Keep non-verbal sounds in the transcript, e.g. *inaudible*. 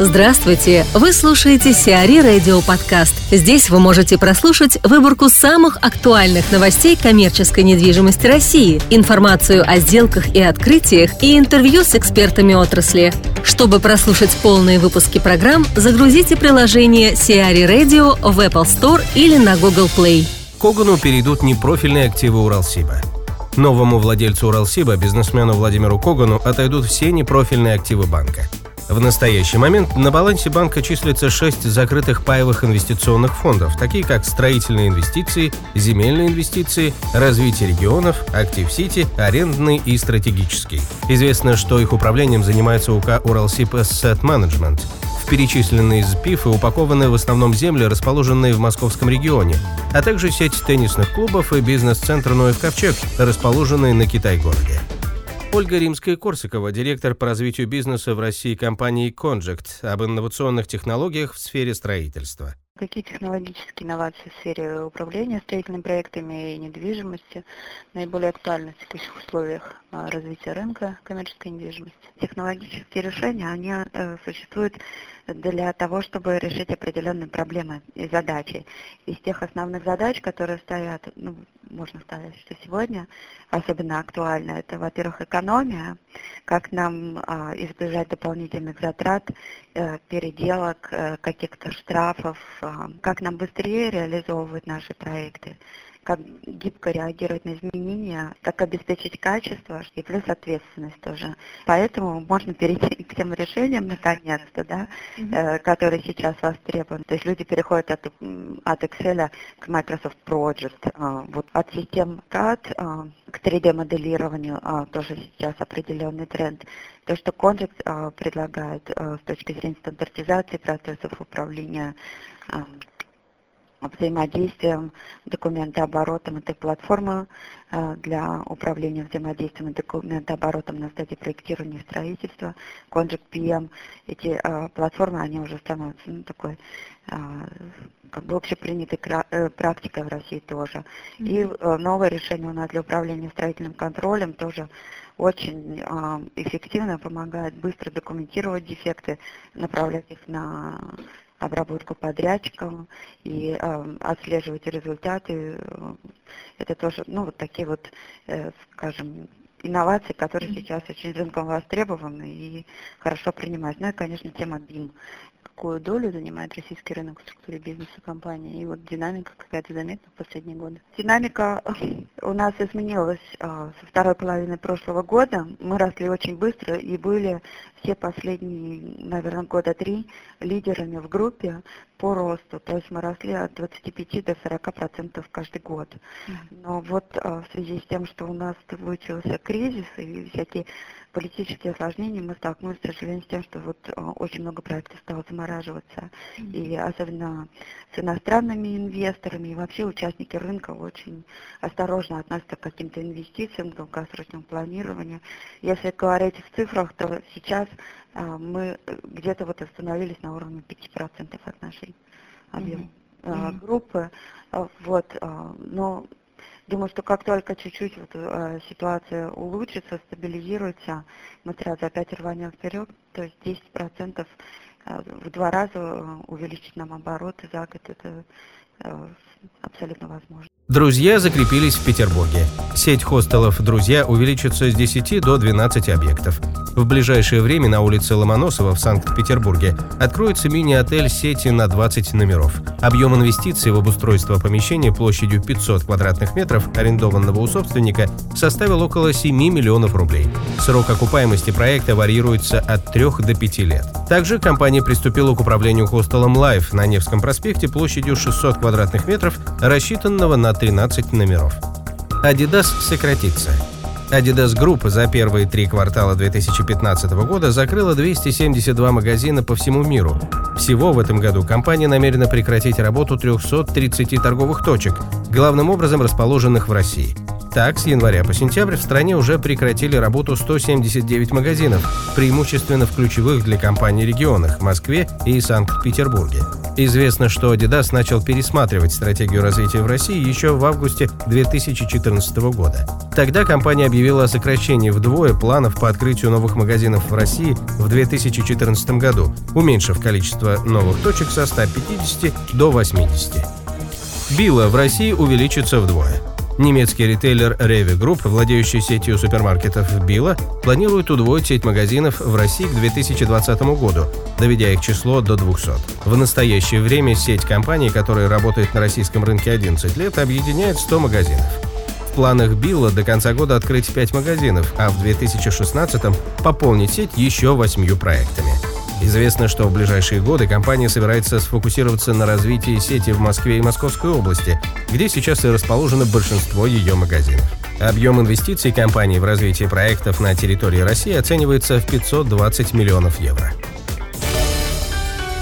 Здравствуйте! Вы слушаете Сиари Радио Подкаст. Здесь вы можете прослушать выборку самых актуальных новостей коммерческой недвижимости России, информацию о сделках и открытиях и интервью с экспертами отрасли. Чтобы прослушать полные выпуски программ, загрузите приложение Сиари Radio в Apple Store или на Google Play. К Огану перейдут непрофильные активы Уралсиба. Новому владельцу Уралсиба, бизнесмену Владимиру Когану, отойдут все непрофильные активы банка – в настоящий момент на балансе банка числится 6 закрытых паевых инвестиционных фондов, такие как строительные инвестиции, земельные инвестиции, развитие регионов, Актив Сити, арендный и стратегический. Известно, что их управлением занимается УК Уралсиб Asset Management. В перечисленные ЗПИФы упакованы в основном земли, расположенные в московском регионе, а также сеть теннисных клубов и бизнес-центр Ноев Ковчег, расположенные на Китай-городе. Ольга Римская-Корсакова, директор по развитию бизнеса в России компании Conject, об инновационных технологиях в сфере строительства. Какие технологические инновации в сфере управления строительными проектами и недвижимости наиболее актуальны в текущих условиях а, развития рынка коммерческой недвижимости? Технологические решения, они э, существуют для того, чтобы решить определенные проблемы и задачи. Из тех основных задач, которые стоят, ну, можно сказать, что сегодня особенно актуально, это, во-первых, экономия, как нам а, избежать дополнительных затрат, а, переделок, а, каких-то штрафов, а, как нам быстрее реализовывать наши проекты как гибко реагировать на изменения, как обеспечить качество и плюс ответственность тоже. Поэтому можно перейти *laughs* к тем решениям наконец-то, да, mm-hmm. э, которые сейчас востребованы. То есть люди переходят от, от Excel к Microsoft Project, э, вот от систем CAD э, к 3D-моделированию э, тоже сейчас определенный тренд. То, что Conject э, предлагает э, с точки зрения стандартизации процессов управления э, взаимодействием, документооборотом этой платформы э, для управления взаимодействием и документооборотом на стадии проектирования и строительства, Conject PM. Эти э, платформы, они уже становятся ну, такой э, как бы общепринятой практикой в России тоже. Mm-hmm. И новое решение у нас для управления строительным контролем тоже очень эффективно помогает быстро документировать дефекты, направлять их на обработку подрядчиком и э, отслеживать результаты. Это тоже, ну, вот такие вот, э, скажем, инновации, которые сейчас очень рынком востребованы и хорошо принимать. Ну и, конечно, тема BIM какую долю занимает российский рынок в структуре бизнеса компании, и вот динамика какая-то заметна в последние годы. Динамика у нас изменилась а, со второй половины прошлого года. Мы росли очень быстро и были все последние, наверное, года три лидерами в группе по росту. То есть мы росли от 25 до 40 процентов каждый год. Но вот а, в связи с тем, что у нас случился кризис и всякие политические осложнения, мы столкнулись, к сожалению, с тем, что вот а, очень много проектов стало замораживаться. И особенно с иностранными инвесторами и вообще участники рынка очень осторожно относятся к каким-то инвестициям, к долгосрочному планированию. Если говорить в цифрах, то сейчас а, мы где-то вот остановились на уровне 5% от нашей объема mm-hmm. группы. Вот, но думаю, что как только чуть-чуть вот, ситуация улучшится, стабилизируется, сразу опять рванем вперед, то есть 10% в два раза увеличить нам обороты за год, это абсолютно возможно. Друзья закрепились в Петербурге. Сеть хостелов «Друзья» увеличится с 10 до 12 объектов. В ближайшее время на улице Ломоносова в Санкт-Петербурге откроется мини-отель сети на 20 номеров. Объем инвестиций в обустройство помещения площадью 500 квадратных метров, арендованного у собственника, составил около 7 миллионов рублей. Срок окупаемости проекта варьируется от 3 до 5 лет. Также компания приступила к управлению хостелом Life на Невском проспекте площадью 600 квадратных метров, рассчитанного на 13 номеров. Adidas сократится. Adidas Group за первые три квартала 2015 года закрыла 272 магазина по всему миру. Всего в этом году компания намерена прекратить работу 330 торговых точек, главным образом расположенных в России. Так, с января по сентябрь в стране уже прекратили работу 179 магазинов, преимущественно в ключевых для компании регионах – Москве и Санкт-Петербурге. Известно, что Adidas начал пересматривать стратегию развития в России еще в августе 2014 года. Тогда компания объявила о сокращении вдвое планов по открытию новых магазинов в России в 2014 году, уменьшив количество новых точек со 150 до 80. Билла в России увеличится вдвое. Немецкий ритейлер Rewe Group, владеющий сетью супермаркетов Билла, планирует удвоить сеть магазинов в России к 2020 году, доведя их число до 200. В настоящее время сеть компаний, которая работает на российском рынке 11 лет, объединяет 100 магазинов. В планах Билла до конца года открыть 5 магазинов, а в 2016 пополнить сеть еще 8 проектами. Известно, что в ближайшие годы компания собирается сфокусироваться на развитии сети в Москве и Московской области, где сейчас и расположено большинство ее магазинов. Объем инвестиций компании в развитие проектов на территории России оценивается в 520 миллионов евро.